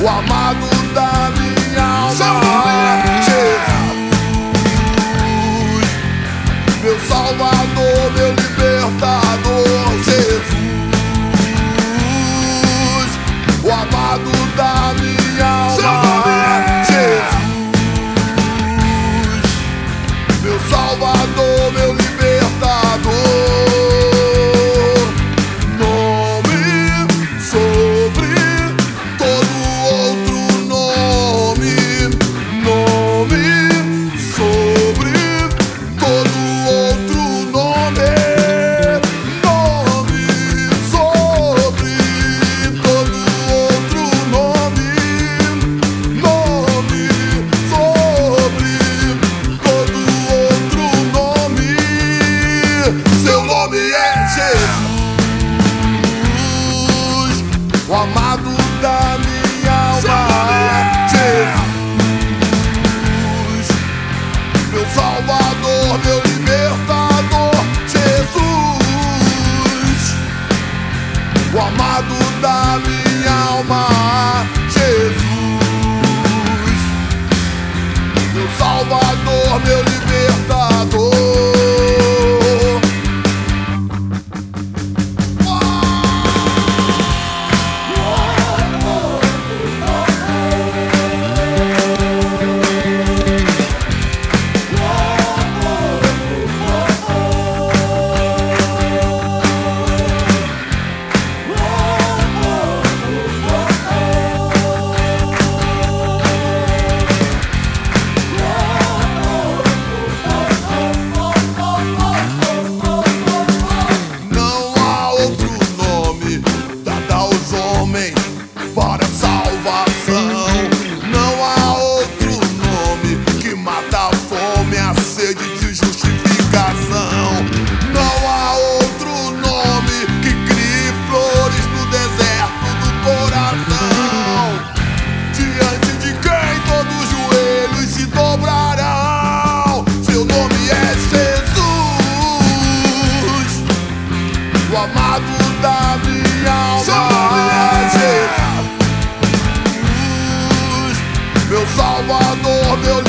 o amado da Salvador, meu